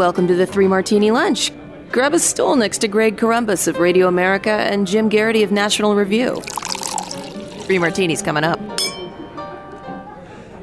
Welcome to the Three Martini Lunch. Grab a stool next to Greg Corombos of Radio America and Jim Geraghty of National Review. Three martinis coming up.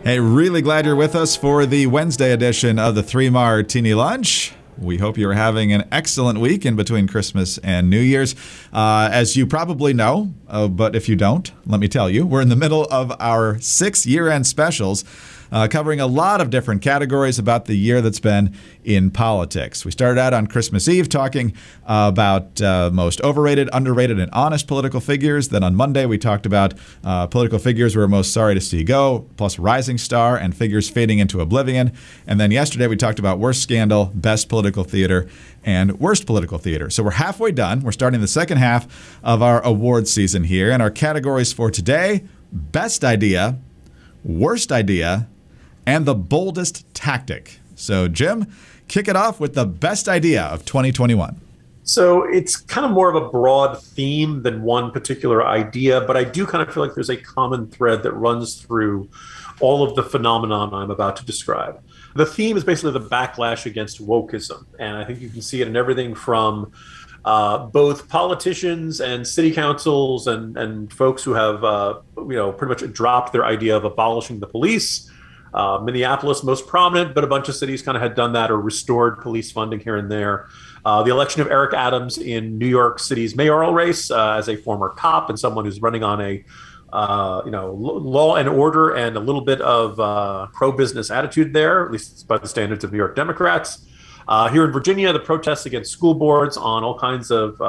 Hey, really glad you're with us for the Wednesday edition of the Three Martini Lunch. We hope you're having an excellent week in between Christmas and New Year's. Uh, as you probably know, uh, but if you don't, let me tell you, we're in the middle of our six year end specials uh, covering a lot of different categories about the year that's been in politics. We started out on Christmas Eve talking uh, about uh, most overrated, underrated, and honest political figures. Then on Monday, we talked about uh, political figures we are most sorry to see go, plus Rising Star and figures fading into oblivion. And then yesterday, we talked about worst scandal, best political theater, and worst political theater. So we're halfway done. We're starting the second half of our award season here. And our categories for today best idea, worst idea, and the boldest tactic. So, Jim, kick it off with the best idea of 2021. So it's kind of more of a broad theme than one particular idea, but I do kind of feel like there's a common thread that runs through all of the phenomenon I'm about to describe. The theme is basically the backlash against wokeism, and I think you can see it in everything from uh, both politicians and city councils and and folks who have uh, you know pretty much dropped their idea of abolishing the police uh, Minneapolis, most prominent, but a bunch of cities kind of had done that or restored police funding here and there. Uh, the election of Eric Adams in New York City's mayoral race uh, as a former cop and someone who's running on a uh, you know law and order and a little bit of uh, pro-business attitude there, at least by the standards of New York Democrats. Uh, here in Virginia, the protests against school boards on all kinds of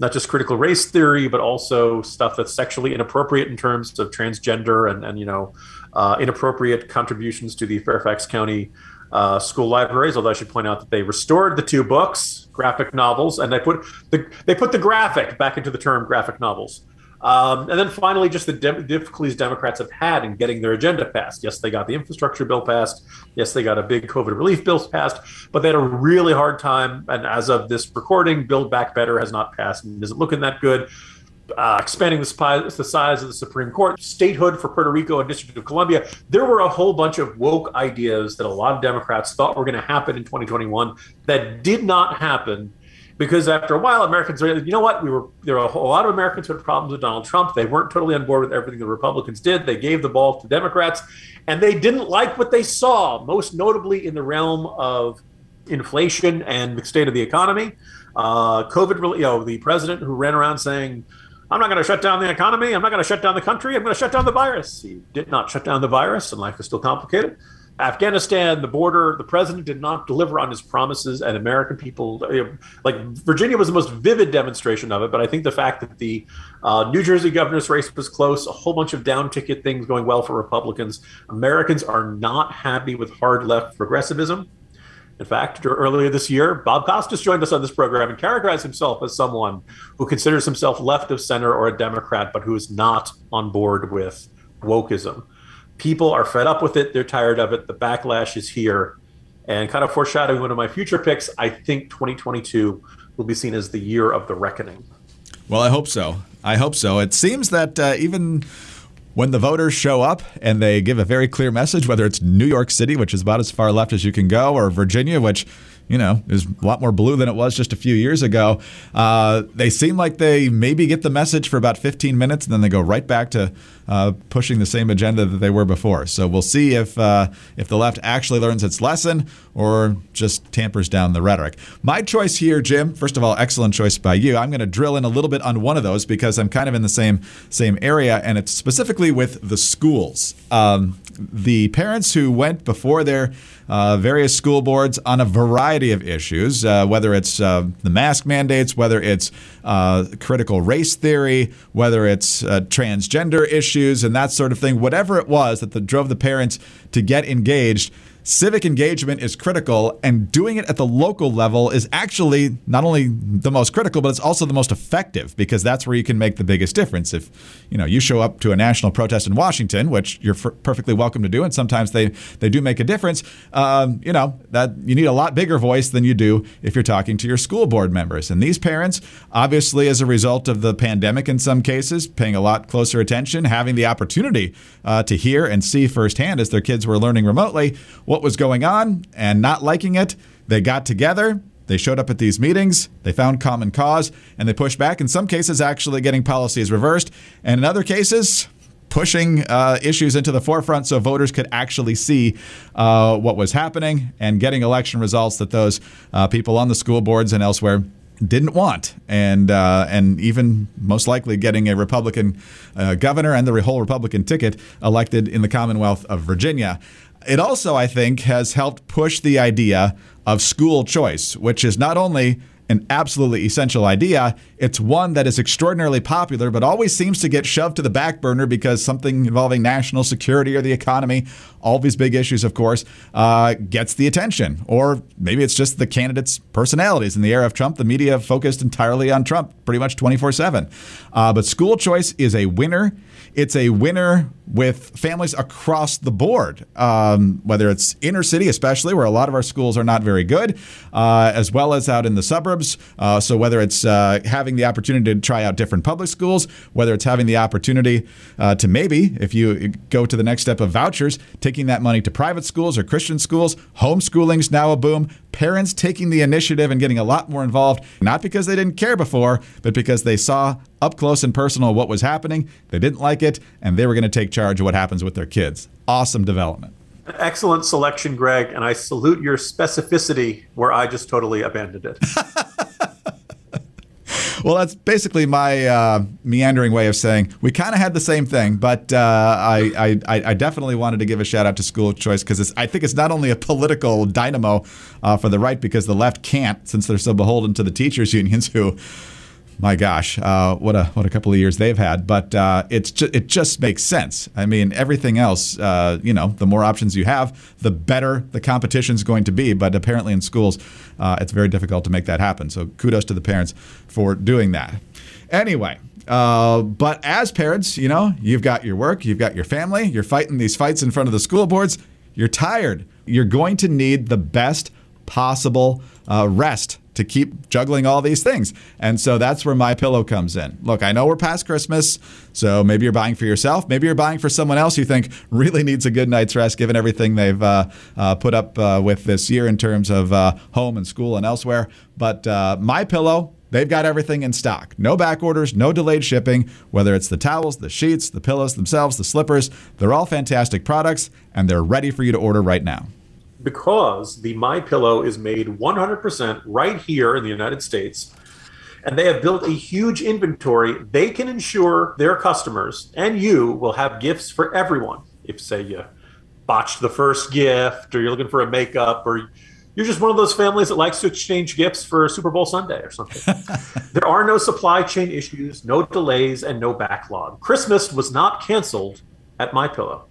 not just critical race theory, but also stuff that's sexually inappropriate in terms of transgender and, and you know uh, inappropriate contributions to the Fairfax County uh, school libraries. Although I should point out that they restored the two books, graphic novels, and they put the they put the graphic back into the term graphic novels. Um, and then finally, just the de- difficulties Democrats have had in getting their agenda passed. Yes, they got the infrastructure bill passed. Yes, they got a big COVID relief bill passed, but they had a really hard time. And as of this recording, Build Back Better has not passed and isn't looking that good uh, expanding the, size, the size of the Supreme Court, statehood for Puerto Rico and District of Columbia. There were a whole bunch of woke ideas that a lot of Democrats thought were going to happen in 2021 that did not happen because after a while, Americans you know what? We were there were a, whole, lot of Americans who had problems with Donald Trump. They weren't totally on board with everything the Republicans did. They gave the ball to Democrats, and they didn't like what they saw, most notably in the realm of inflation and the state of the economy. Uh, COVID, you know, the president who ran around saying I'm not going to shut down the economy. I'm not going to shut down the country. I'm going to shut down the virus. He did not shut down the virus, and life is still complicated. Afghanistan, the border, the president did not deliver on his promises, and American people, like Virginia, was the most vivid demonstration of it. But I think the fact that the uh, New Jersey governor's race was close, a whole bunch of down ticket things going well for Republicans, Americans are not happy with hard left progressivism. In fact, earlier this year, Bob Costas joined us on this program and characterized himself as someone who considers himself left of center or a Democrat, but who is not on board with wokeism. People are fed up with it. They're tired of it. The backlash is here. And kind of foreshadowing one of my future picks, I think 2022 will be seen as the year of the reckoning. Well, I hope so. I hope so. It seems that uh, even when the voters show up and they give a very clear message, whether it's New York City, which is about as far left as you can go, or Virginia, which you know, is a lot more blue than it was just a few years ago. Uh, they seem like they maybe get the message for about 15 minutes and then they go right back to uh, pushing the same agenda that they were before. So we'll see if uh, if the left actually learns its lesson or just tampers down the rhetoric. My choice here, Jim. First of all, excellent choice by you. I'm going to drill in a little bit on one of those because I'm kind of in the same same area, and it's specifically with the schools. Um, the parents who went before their uh, various school boards on a variety of issues, uh, whether it's uh, the mask mandates, whether it's uh, critical race theory, whether it's uh, transgender issues, and that sort of thing. Whatever it was that the, drove the parents to get engaged civic engagement is critical, and doing it at the local level is actually not only the most critical, but it's also the most effective because that's where you can make the biggest difference. If you know you show up to a national protest in Washington, which you're f- perfectly welcome to do, and sometimes they they do make a difference. Um, you know that you need a lot bigger voice than you do if you're talking to your school board members. And these parents, obviously, as a result of the pandemic, in some cases, paying a lot closer attention, having the opportunity uh, to hear and see firsthand as their kids were learning remotely what was going on and not liking it They got together, they showed up at these meetings, they found common cause, and they pushed back. In some cases, actually getting policies reversed, and in other cases, pushing uh, issues into the forefront so voters could actually see uh, what was happening and getting election results that those uh, people on the school boards and elsewhere didn't want, and uh, and even most likely getting a Republican uh, governor and the whole Republican ticket elected in the Commonwealth of Virginia. It also, I think, has helped push the idea of school choice, which is not only an absolutely essential idea. It's one that is extraordinarily popular, but always seems to get shoved to the back burner because something involving national security or the economy, all these big issues, of course, uh, gets the attention. Or maybe it's just the candidates' personalities. In the era of Trump, the media focused entirely on Trump pretty much 24 uh, 7. But school choice is a winner it's a winner with families across the board, um, whether it's inner city, especially where a lot of our schools are not very good, uh, as well as out in the suburbs. Uh, so whether it's uh, having the opportunity to try out different public schools, whether it's having the opportunity uh, to maybe, if you go to the next step of vouchers, taking that money to private schools or Christian schools, homeschooling's now a boom. Parents taking the initiative and getting a lot more involved, not because they didn't care before, but because they saw up close and personal what was happening. They didn't like it, and they were going to take charge of what happens with their kids. Awesome development. Excellent selection, Greg, and I salute your specificity where I just totally abandoned it. well, that's basically my uh, meandering way of saying we kind of had the same thing, but uh, I, I, I, definitely wanted to give a shout out to school choice because I think it's not only a political dynamo uh, for the right because the left can't, since they're so beholden to the teachers' unions who my gosh, uh, what a what a couple of years they've had. But uh, it's ju- it just makes sense. I mean, everything else, uh, you know, the more options you have, the better the competition is going to be. But apparently, in schools, uh, it's very difficult to make that happen. So kudos to the parents for doing that. Anyway. Uh, but as parents, you know, you've got your work, you've got your family, you're fighting these fights in front of the school boards, you're tired. You're going to need the best possible uh, rest to keep juggling all these things. And so that's where my pillow comes in. Look, I know we're past Christmas, so maybe you're buying for yourself, maybe you're buying for someone else you think really needs a good night's rest given everything they've uh, uh, put up uh, with this year in terms of uh, home and school and elsewhere. But uh, my pillow They've got everything in stock. No back orders, no delayed shipping, whether it's the towels, the sheets, the pillows themselves, the slippers. They're all fantastic products and they're ready for you to order right now because the My Pillow is made 100% right here in the United States and they have built a huge inventory, they can ensure their customers and you will have gifts for everyone. If say you botched the first gift or you're looking for a makeup or you're just one of those families that likes to exchange gifts for Super Bowl Sunday or something. there are no supply chain issues, no delays, and no backlog. Christmas was not canceled at My Pillow.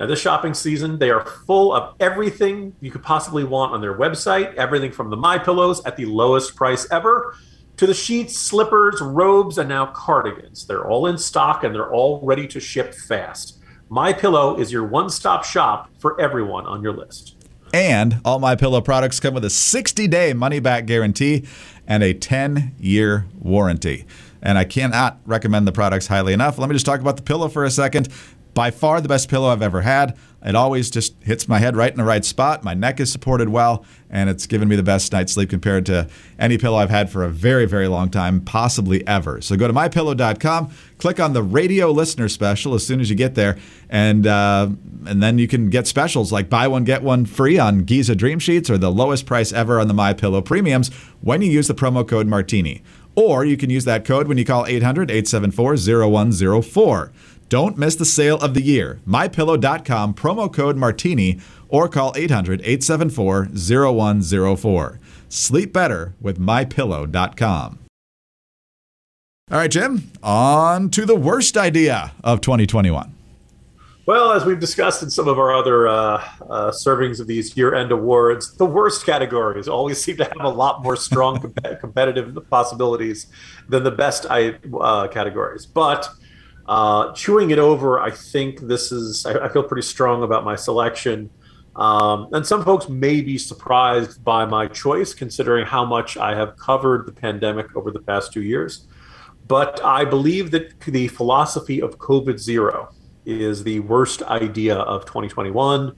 Now, this shopping season, they are full of everything you could possibly want on their website. Everything from the My Pillows at the lowest price ever to the sheets, slippers, robes, and now cardigans. They're all in stock and they're all ready to ship fast. My Pillow is your one-stop shop for everyone on your list. And all My Pillow products come with a 60-day money-back guarantee and a 10-year warranty. And I cannot recommend the products highly enough. Let me just talk about the pillow for a second by far the best pillow I've ever had. It always just hits my head right in the right spot. My neck is supported well, and it's given me the best night's sleep compared to any pillow I've had for a very, very long time, possibly ever. So go to mypillow.com, click on the radio listener special as soon as you get there, and uh, and then you can get specials like buy one get one free on Giza Dream Sheets or the lowest price ever on the My Pillow premiums when you use the promo code Martini. Or you can use that code when you call 800 874 0104. Don't miss the sale of the year. MyPillow.com, promo code Martini, or call 800 874 0104. Sleep better with MyPillow.com. All right, Jim, on to the worst idea of 2021. Well, as we've discussed in some of our other uh, uh, servings of these year-end awards, the worst categories always seem to have a lot more strong competitive possibilities than the best uh, categories. But uh, chewing it over, I think this is, I, I feel pretty strong about my selection. Um, and some folks may be surprised by my choice, considering how much I have covered the pandemic over the past two years. But I believe that the philosophy of COVID zero is the worst idea of 2021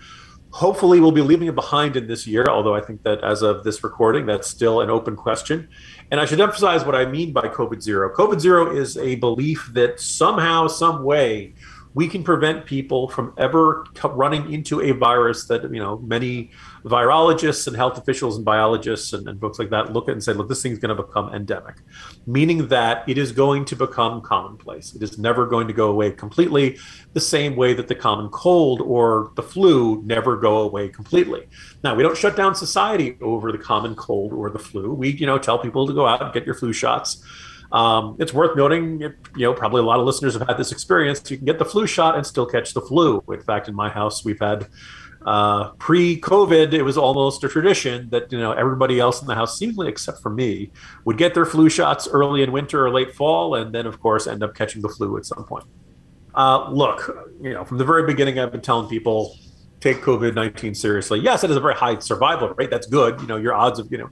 Hopefully, we'll be leaving it behind in this year, although I think that as of this recording, that's still an open question. And I should emphasize what I mean by COVID zero. COVID zero is a belief that somehow, some way, we can prevent people from ever running into a virus that you know many virologists and health officials and biologists and, and folks like that look at and say look this thing's going to become endemic. Meaning that it is going to become commonplace. It is never going to go away completely the same way that the common cold or the flu never go away completely. Now we don't shut down society over the common cold or the flu. We you know tell people to go out and get your flu shots um, it's worth noting, you know, probably a lot of listeners have had this experience. You can get the flu shot and still catch the flu. In fact, in my house, we've had uh, pre-COVID, it was almost a tradition that you know everybody else in the house, seemingly except for me, would get their flu shots early in winter or late fall, and then of course end up catching the flu at some point. Uh, look, you know, from the very beginning, I've been telling people take COVID nineteen seriously. Yes, it is a very high survival rate. That's good. You know, your odds of you know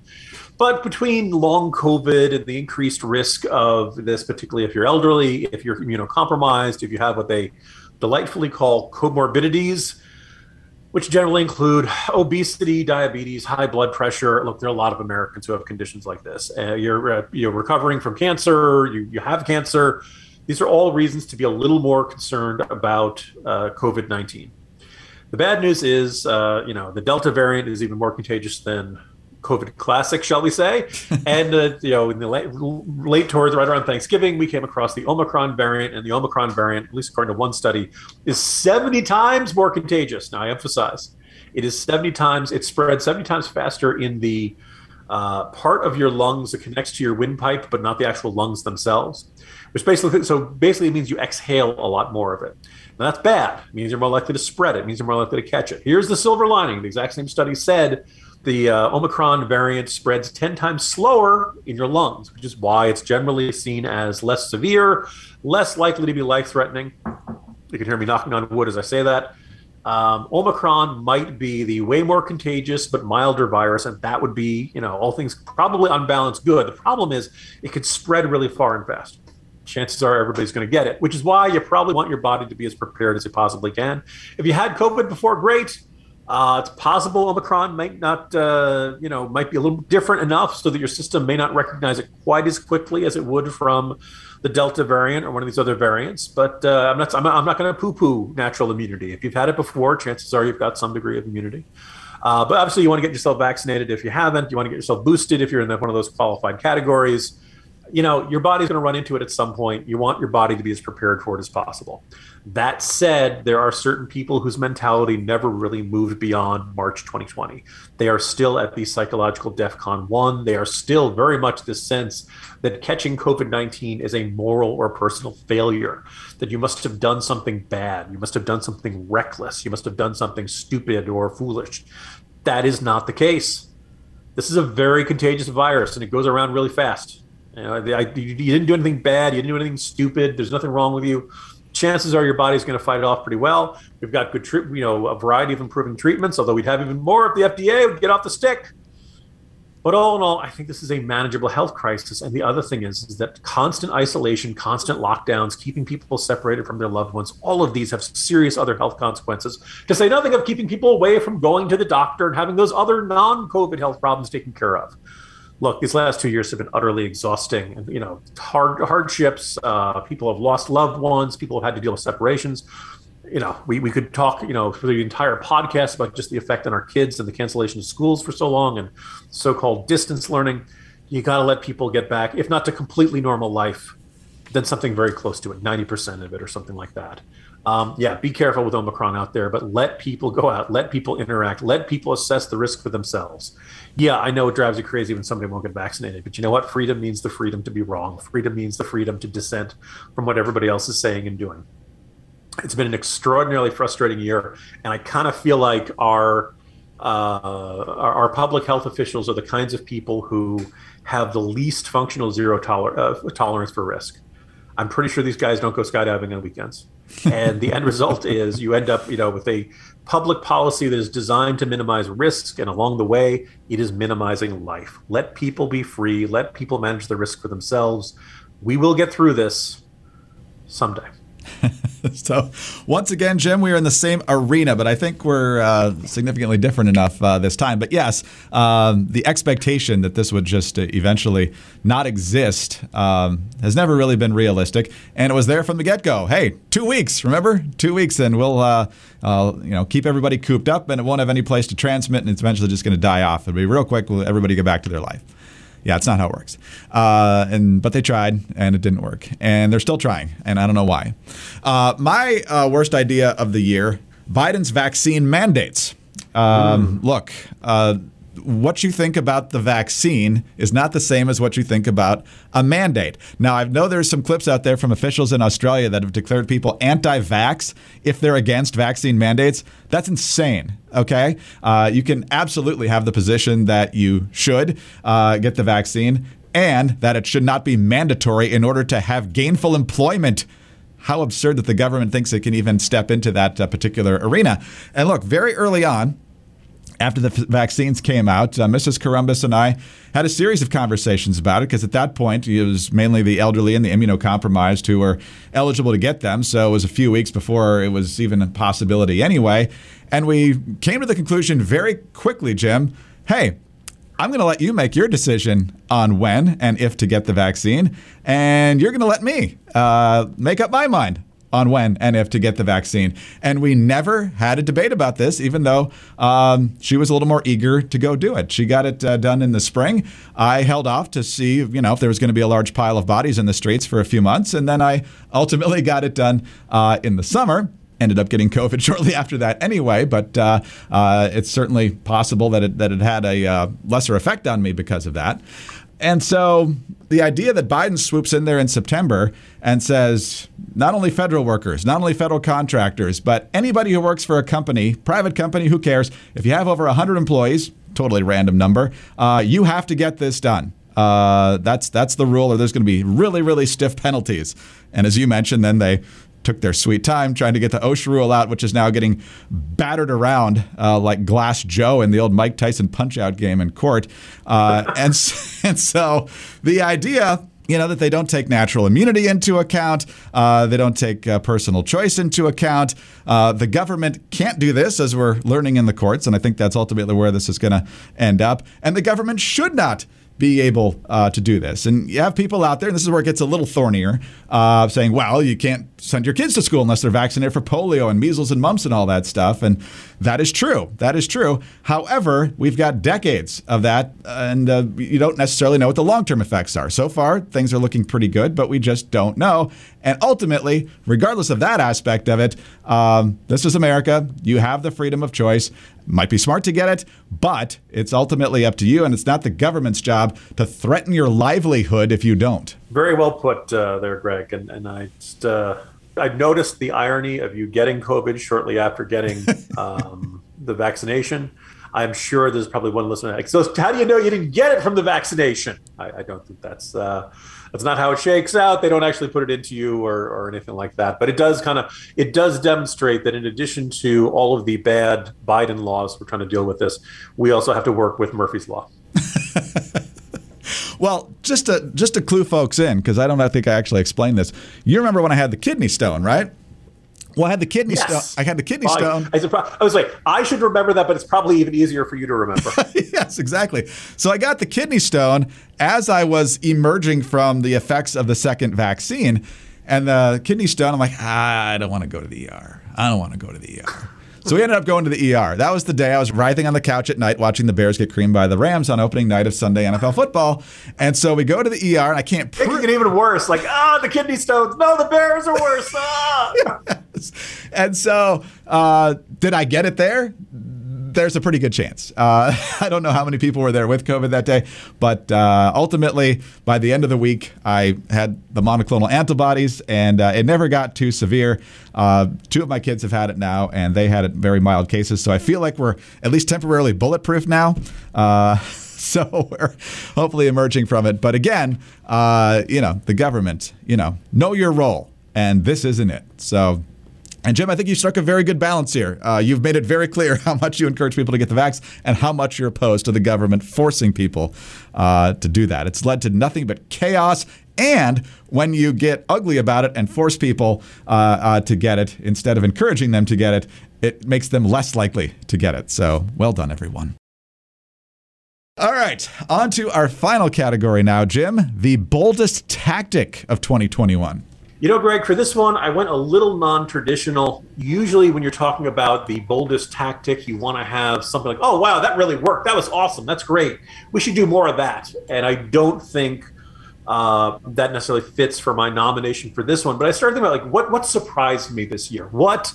but between long COVID and the increased risk of this, particularly if you're elderly, if you're immunocompromised, if you have what they delightfully call comorbidities, which generally include obesity, diabetes, high blood pressure. Look, there are a lot of Americans who have conditions like this. Uh, you're uh, you're recovering from cancer. You you have cancer. These are all reasons to be a little more concerned about uh, COVID nineteen. The bad news is, uh, you know, the Delta variant is even more contagious than COVID classic, shall we say? and uh, you know, in the late, late towards right around Thanksgiving, we came across the Omicron variant, and the Omicron variant, at least according to one study, is 70 times more contagious. Now, I emphasize, it is 70 times. It spreads 70 times faster in the uh, part of your lungs that connects to your windpipe, but not the actual lungs themselves. Which basically, so basically means you exhale a lot more of it. Now that's bad. It means you're more likely to spread it. it. Means you're more likely to catch it. Here's the silver lining: the exact same study said the uh, Omicron variant spreads 10 times slower in your lungs, which is why it's generally seen as less severe, less likely to be life threatening. You can hear me knocking on wood as I say that. Um, Omicron might be the way more contagious but milder virus, and that would be, you know, all things probably unbalanced good. The problem is it could spread really far and fast. Chances are everybody's going to get it, which is why you probably want your body to be as prepared as you possibly can. If you had COVID before, great. Uh, it's possible Omicron might not, uh, you know, might be a little different enough so that your system may not recognize it quite as quickly as it would from the Delta variant or one of these other variants. But uh, I'm not, I'm not, not going to poo-poo natural immunity. If you've had it before, chances are you've got some degree of immunity. Uh, but obviously, you want to get yourself vaccinated if you haven't. You want to get yourself boosted if you're in the, one of those qualified categories you know, your body's going to run into it at some point. You want your body to be as prepared for it as possible. That said, there are certain people whose mentality never really moved beyond March 2020. They are still at the psychological DEFCON 1. They are still very much this sense that catching COVID 19 is a moral or personal failure, that you must have done something bad. You must have done something reckless. You must have done something stupid or foolish. That is not the case. This is a very contagious virus and it goes around really fast you, know, I, you didn't do anything bad. You didn't do anything stupid. There's nothing wrong with you. Chances are your body's going to fight it off pretty well. We've got good, you know, a variety of improving treatments. Although we'd have even more if the FDA would get off the stick. But all in all, I think this is a manageable health crisis. And the other thing is, is that constant isolation, constant lockdowns, keeping people separated from their loved ones, all of these have serious other health consequences. To say nothing of keeping people away from going to the doctor and having those other non-COVID health problems taken care of look, these last two years have been utterly exhausting. And you know, hard hardships. Uh, people have lost loved ones. People have had to deal with separations. You know, we, we could talk, you know, for the entire podcast about just the effect on our kids and the cancellation of schools for so long and so-called distance learning. You got to let people get back, if not to completely normal life, then something very close to it, 90% of it or something like that. Um, yeah, be careful with Omicron out there, but let people go out, let people interact, let people assess the risk for themselves. Yeah, I know it drives you crazy when somebody won't get vaccinated, but you know what? Freedom means the freedom to be wrong. Freedom means the freedom to dissent from what everybody else is saying and doing. It's been an extraordinarily frustrating year, and I kind of feel like our, uh, our, our public health officials are the kinds of people who have the least functional zero toler- uh, tolerance for risk. I'm pretty sure these guys don't go skydiving on weekends and the end result is you end up you know with a public policy that is designed to minimize risk and along the way it is minimizing life. Let people be free. Let people manage the risk for themselves. We will get through this someday so, once again, Jim, we are in the same arena, but I think we're uh, significantly different enough uh, this time. But yes, um, the expectation that this would just uh, eventually not exist um, has never really been realistic, and it was there from the get-go. Hey, two weeks, remember? Two weeks, and we'll uh, you know keep everybody cooped up, and it won't have any place to transmit, and it's eventually just going to die off. It'll be real quick. We'll everybody get back to their life. Yeah, it's not how it works. Uh, and but they tried, and it didn't work, and they're still trying, and I don't know why. Uh, my uh, worst idea of the year: Biden's vaccine mandates. Um, mm. Look, uh, what you think about the vaccine is not the same as what you think about a mandate. Now, I know there's some clips out there from officials in Australia that have declared people anti vax if they're against vaccine mandates. That's insane. Okay. Uh, you can absolutely have the position that you should uh, get the vaccine and that it should not be mandatory in order to have gainful employment how absurd that the government thinks it can even step into that uh, particular arena. And look, very early on, after the vaccines came out, uh, Mrs. Corombos and I had a series of conversations about it because at that point it was mainly the elderly and the immunocompromised who were eligible to get them. So it was a few weeks before it was even a possibility anyway. And we came to the conclusion very quickly, Jim hey, I'm going to let you make your decision on when and if to get the vaccine, and you're going to let me uh, make up my mind on when and if to get the vaccine. And we never had a debate about this, even though um, she was a little more eager to go do it. She got it uh, done in the spring. I held off to see, you know, if there was going to be a large pile of bodies in the streets for a few months, and then I ultimately got it done uh, in the summer ended up getting COVID shortly after that anyway, but uh, uh, it's certainly possible that it, that it had a uh, lesser effect on me because of that. And so the idea that Biden swoops in there in September and says not only federal workers, not only federal contractors, but anybody who works for a company, private company, who cares? If you have over 100 employees, totally random number, uh, you have to get this done. Uh, that's that's the rule, or there's going to be really really stiff penalties. And as you mentioned, then they took their sweet time trying to get the OSHA rule out, which is now getting battered around uh, like Glass Joe in the old Mike Tyson Punch Out game in court. Uh, and, and so the idea you know, that they don't take natural immunity into account. Uh, they don't take uh, personal choice into account. Uh, the government can't do this, as we're learning in the courts, and I think that's ultimately where this is going to end up. And the government should not be able uh, to do this. And you have people out there, and this is where it gets a little thornier, uh, saying, well, you can't send your kids to school unless they're vaccinated for polio and measles and mumps and all that stuff. And that is true. That is true. However, we've got decades of that, and uh, you don't necessarily know what the long term effects are. So far, things are looking pretty good, but we just don't know. And ultimately, regardless of that aspect of it, um, this is America. You have the freedom of choice. Might be smart to get it, but it's ultimately up to you, and it's not the government's job to threaten your livelihood if you don't. Very well put uh, there, Greg. And, and I just. Uh I noticed the irony of you getting COVID shortly after getting um, the vaccination. I'm sure there's probably one listener like, so how do you know you didn't get it from the vaccination? I, I don't think that's uh, that's not how it shakes out. They don't actually put it into you or, or anything like that. But it does kind of it does demonstrate that in addition to all of the bad Biden laws we're trying to deal with this, we also have to work with Murphy's law. Well, just to just to clue folks in, because I don't I think I actually explained this. You remember when I had the kidney stone, right? Well, I had the kidney yes. stone. I had the kidney stone. I, I, was like, I should remember that, but it's probably even easier for you to remember. yes, exactly. So I got the kidney stone as I was emerging from the effects of the second vaccine, and the kidney stone. I'm like, ah, I don't want to go to the ER. I don't want to go to the ER. So we ended up going to the ER. That was the day I was writhing on the couch at night watching the Bears get creamed by the Rams on opening night of Sunday NFL football. And so we go to the ER, and I can't. Pr- Making it even worse. Like, ah, oh, the kidney stones. No, the Bears are worse. Ah. yes. And so, uh, did I get it there? there's a pretty good chance. Uh, I don't know how many people were there with COVID that day, but uh, ultimately, by the end of the week, I had the monoclonal antibodies, and uh, it never got too severe. Uh, two of my kids have had it now, and they had it very mild cases. So I feel like we're at least temporarily bulletproof now. Uh, so we're hopefully emerging from it. But again, uh, you know, the government, you know, know your role, and this isn't it. So and Jim, I think you struck a very good balance here. Uh, you've made it very clear how much you encourage people to get the vax and how much you're opposed to the government forcing people uh, to do that. It's led to nothing but chaos And when you get ugly about it and force people uh, uh, to get it instead of encouraging them to get it, it makes them less likely to get it. So well done, everyone. All right, on to our final category now, Jim the boldest tactic of 2021. You know, Greg, for this one, I went a little non traditional. Usually, when you're talking about the boldest tactic, you want to have something like, oh, wow, that really worked. That was awesome. That's great. We should do more of that. And I don't think uh, that necessarily fits for my nomination for this one. But I started thinking about, like, what, what surprised me this year? What,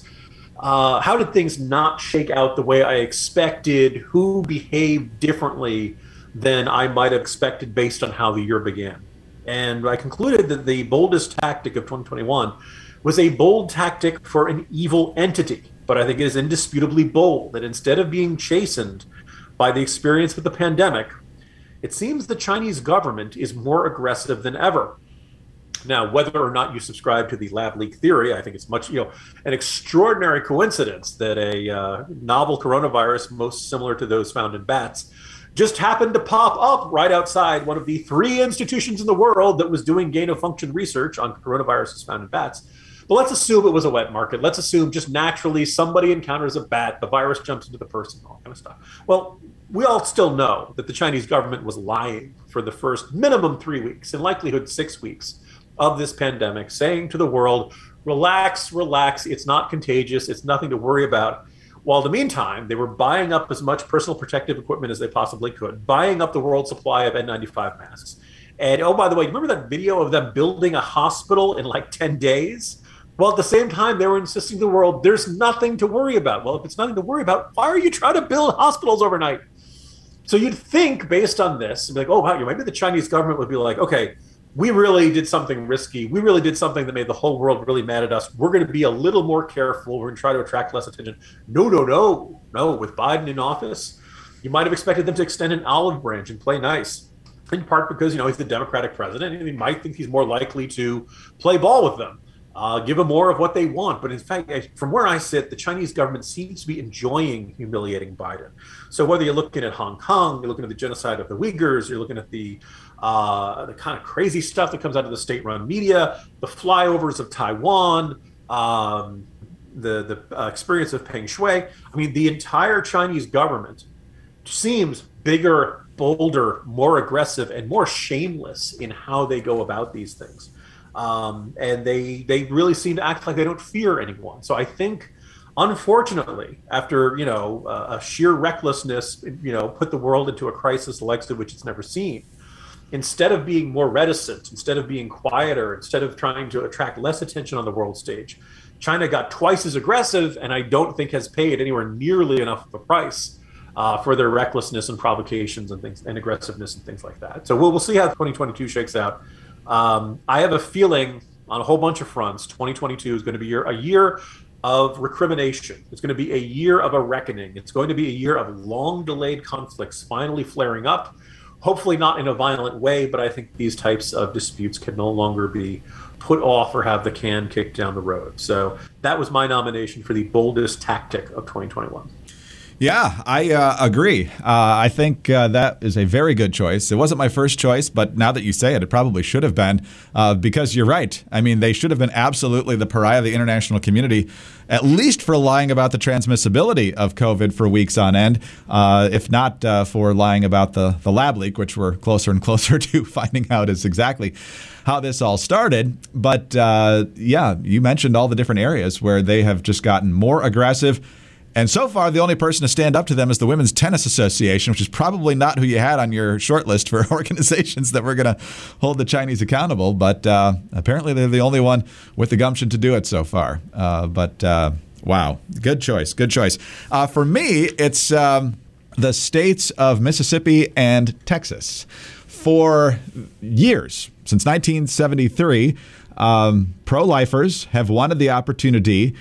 uh, how did things not shake out the way I expected? Who behaved differently than I might have expected based on how the year began? And I concluded that the boldest tactic of 2021 was a bold tactic for an evil entity. But I think it is indisputably bold that instead of being chastened by the experience with the pandemic, it seems the Chinese government is more aggressive than ever. Now, whether or not you subscribe to the lab leak theory, I think it's much, you know, an extraordinary coincidence that a uh, novel coronavirus, most similar to those found in bats, just happened to pop up right outside one of the three institutions in the world that was doing gain of function research on coronaviruses found in bats. But let's assume it was a wet market. Let's assume just naturally somebody encounters a bat, the virus jumps into the person, all kind of stuff. Well, we all still know that the Chinese government was lying for the first minimum three weeks, in likelihood six weeks, of this pandemic, saying to the world, relax, relax, it's not contagious, it's nothing to worry about. While in the meantime, they were buying up as much personal protective equipment as they possibly could, buying up the world supply of N95 masks. And oh, by the way, remember that video of them building a hospital in like 10 days? Well, at the same time, they were insisting to the world, there's nothing to worry about. Well, if it's nothing to worry about, why are you trying to build hospitals overnight? So you'd think, based on this, like, oh, wow, maybe the Chinese government would be like, okay, we really did something risky. We really did something that made the whole world really mad at us. We're going to be a little more careful. We're going to try to attract less attention. No, no, no, no. With Biden in office, you might have expected them to extend an olive branch and play nice, in part because you know he's the Democratic president, and he might think he's more likely to play ball with them uh, give them more of what they want. But in fact, from where I sit, the Chinese government seems to be enjoying humiliating Biden. So whether you're looking at Hong Kong, you're looking at the genocide of the Uyghurs, you're looking at the uh, the kind of crazy stuff that comes out of the state-run media, the flyovers of Taiwan, um, the the uh, experience of Peng Shuai. I mean, the entire Chinese government seems bigger, bolder, more aggressive, and more shameless in how they go about these things um, and they they really seem to act like they don't fear anyone. So I think, unfortunately, after you know uh, a sheer recklessness, you know, put the world into a crisis the likes of which it's never seen. Instead of being more reticent, instead of being quieter, instead of trying to attract less attention on the world stage, China got twice as aggressive, and I don't think has paid anywhere nearly enough of a price. Uh, for their recklessness and provocations and things and aggressiveness and things like that. So we'll, we'll see how 2022 shakes out. Um, I have a feeling on a whole bunch of fronts, 2022 is going to be a year of recrimination. It's going to be a year of a reckoning. It's going to be a year of long delayed conflicts finally flaring up. Hopefully, not in a violent way, but I think these types of disputes can no longer be put off or have the can kicked down the road. So, that was my nomination for the boldest tactic of 2021. Yeah, I uh, agree. Uh, I think uh, that is a very good choice. It wasn't my first choice, but now that you say it, it probably should have been uh, because you're right. I mean, they should have been absolutely the pariah of the international community, at least for lying about the transmissibility of COVID for weeks on end, uh, if not uh, for lying about the, the lab leak, which we're closer and closer to finding out is exactly how this all started. But yeah, you mentioned all the different areas where they have just gotten more aggressive and so far, the only person to stand up to them is the Women's Tennis Association, which is probably not who you had on your short list for organizations that were going to hold the Chinese accountable. But uh, apparently, they're the only one with the gumption to do it so far. Uh, but uh, wow, good choice. Good choice. Uh, for me, it's um, the states of Mississippi and Texas. For years, since 1973, um, pro lifers have wanted the opportunity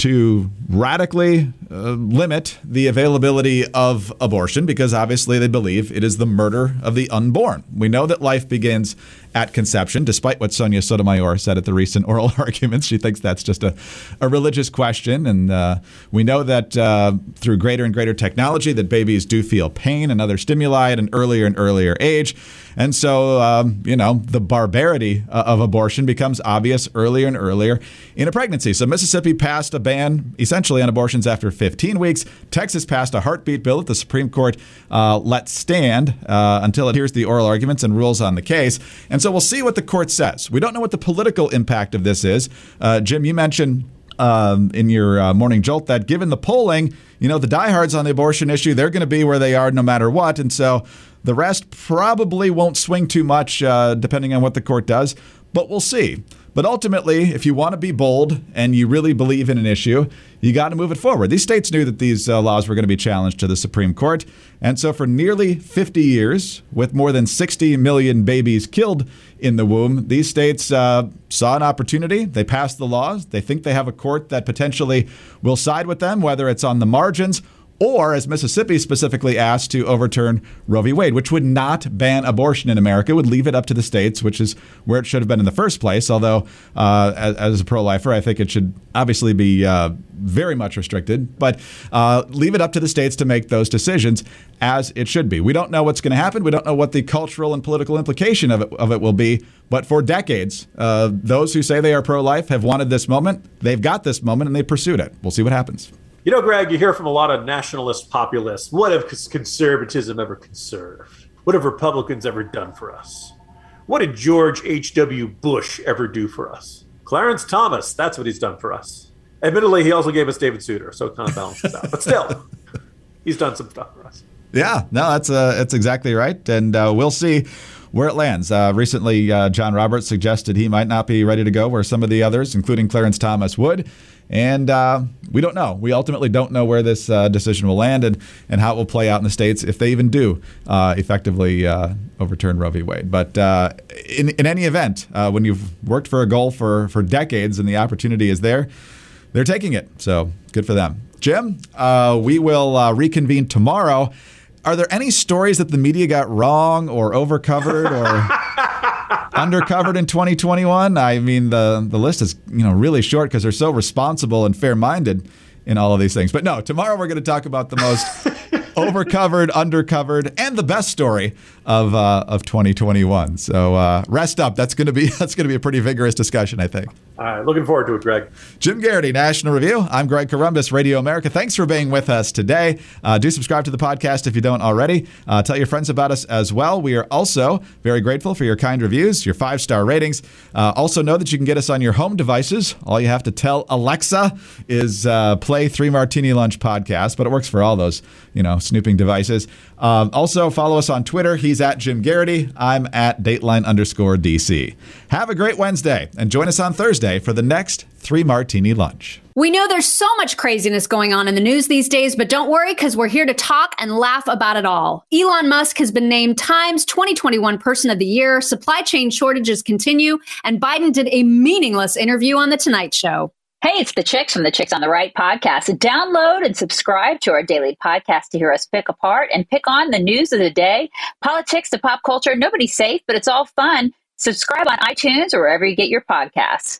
to radically uh, limit the availability of abortion because obviously they believe it is the murder of the unborn. We know that life begins at conception, despite what Sonia Sotomayor said at the recent oral arguments. She thinks that's just a, a religious question. And uh, we know that uh, through greater and greater technology, that babies do feel pain and other stimuli at an earlier and earlier age. And so, um, you know, the barbarity uh, of abortion becomes obvious earlier and earlier in a pregnancy. So, Mississippi passed a ban essentially on abortions after 15 weeks. Texas passed a heartbeat bill that the Supreme Court uh, let stand uh, until it hears the oral arguments and rules on the case. And so, we'll see what the court says. We don't know what the political impact of this is. Uh, Jim, you mentioned um, in your uh, morning jolt that given the polling, you know, the diehards on the abortion issue, they're going to be where they are no matter what. And so the rest probably won't swing too much uh, depending on what the court does, but we'll see. But ultimately, if you want to be bold and you really believe in an issue, you got to move it forward. These states knew that these uh, laws were going to be challenged to the Supreme Court. And so, for nearly 50 years, with more than 60 million babies killed in the womb, these states uh, saw an opportunity. They passed the laws. They think they have a court that potentially will side with them, whether it's on the margins or as Mississippi specifically asked to overturn Roe v. Wade, which would not ban abortion in America, would leave it up to the states, which is where it should have been in the first place. Although, uh, as, as, a pro lifer, I think it should obviously be uh, very much restricted, but uh, leave it up to the states to make those decisions as it should be. We don't know what's going to happen. We don't know what the cultural and political implication of it, of it will be. But for decades, uh, those who say they are pro life have wanted this moment. They've got this moment and they pursued it. We'll see what happens. You know, Greg, you hear from a lot of nationalist populists. What have conservatism ever conserved? What have Republicans ever done for us? What did George H.W. Bush ever do for us? Clarence Thomas, that's what he's done for us. Admittedly, he also gave us David Souter, so it kind of balances out. But still, he's done some stuff for us. Yeah, no, that's uh, that's exactly right, and uh, we'll see where it lands. Uh, recently, uh, John Roberts suggested he might not be ready to go where some of the others, including Clarence Thomas, would. And uh, we don't know. We ultimately don't know where this uh, decision will land and, and how it will play out in the states if they even do uh, effectively uh, overturn Roe v. Wade. But in, in any event, when you've worked for a goal for, for decades and the opportunity is there, they're taking it. So good for them. Jim, we will reconvene tomorrow. Are there any stories that the media got wrong or overcovered or undercovered in 2021. I mean, the the list is you know really short because they're so responsible and fair minded in all of these things. But no, tomorrow we're going to talk about the most overcovered, undercovered, and the best story of uh, of 2021. So uh, rest up. That's going to be that's going to be a pretty vigorous discussion, I think. All right, looking forward to it, Greg. Jim Geraghty, National Review. I'm Greg Corombos, Radio America. Thanks for being with us today. Uh, do subscribe to the podcast if you don't already. Uh, tell your friends about us as well. We are also very grateful for your kind reviews, your five star ratings. Uh, also, know that you can get us on your home devices. All you have to tell Alexa is uh, play Three Martini Lunch podcast, but it works for all those you know snooping devices. Um, also, follow us on Twitter. He's at Jim Geraghty. I'm at Dateline underscore DC. Have a great Wednesday and join us on Thursday for the next three martini lunch. We know there's so much craziness going on in the news these days, but don't worry because we're here to talk and laugh about it all. Elon Musk has been named Times 2021 Person of the Year, supply chain shortages continue, and Biden did a meaningless interview on The Tonight Show. Hey, it's the Chicks from the Chicks on the Right podcast. Download and subscribe to our daily podcast to hear us pick apart and pick on the news of the day, politics to pop culture. Nobody's safe, but it's all fun. Subscribe on iTunes or wherever you get your podcasts.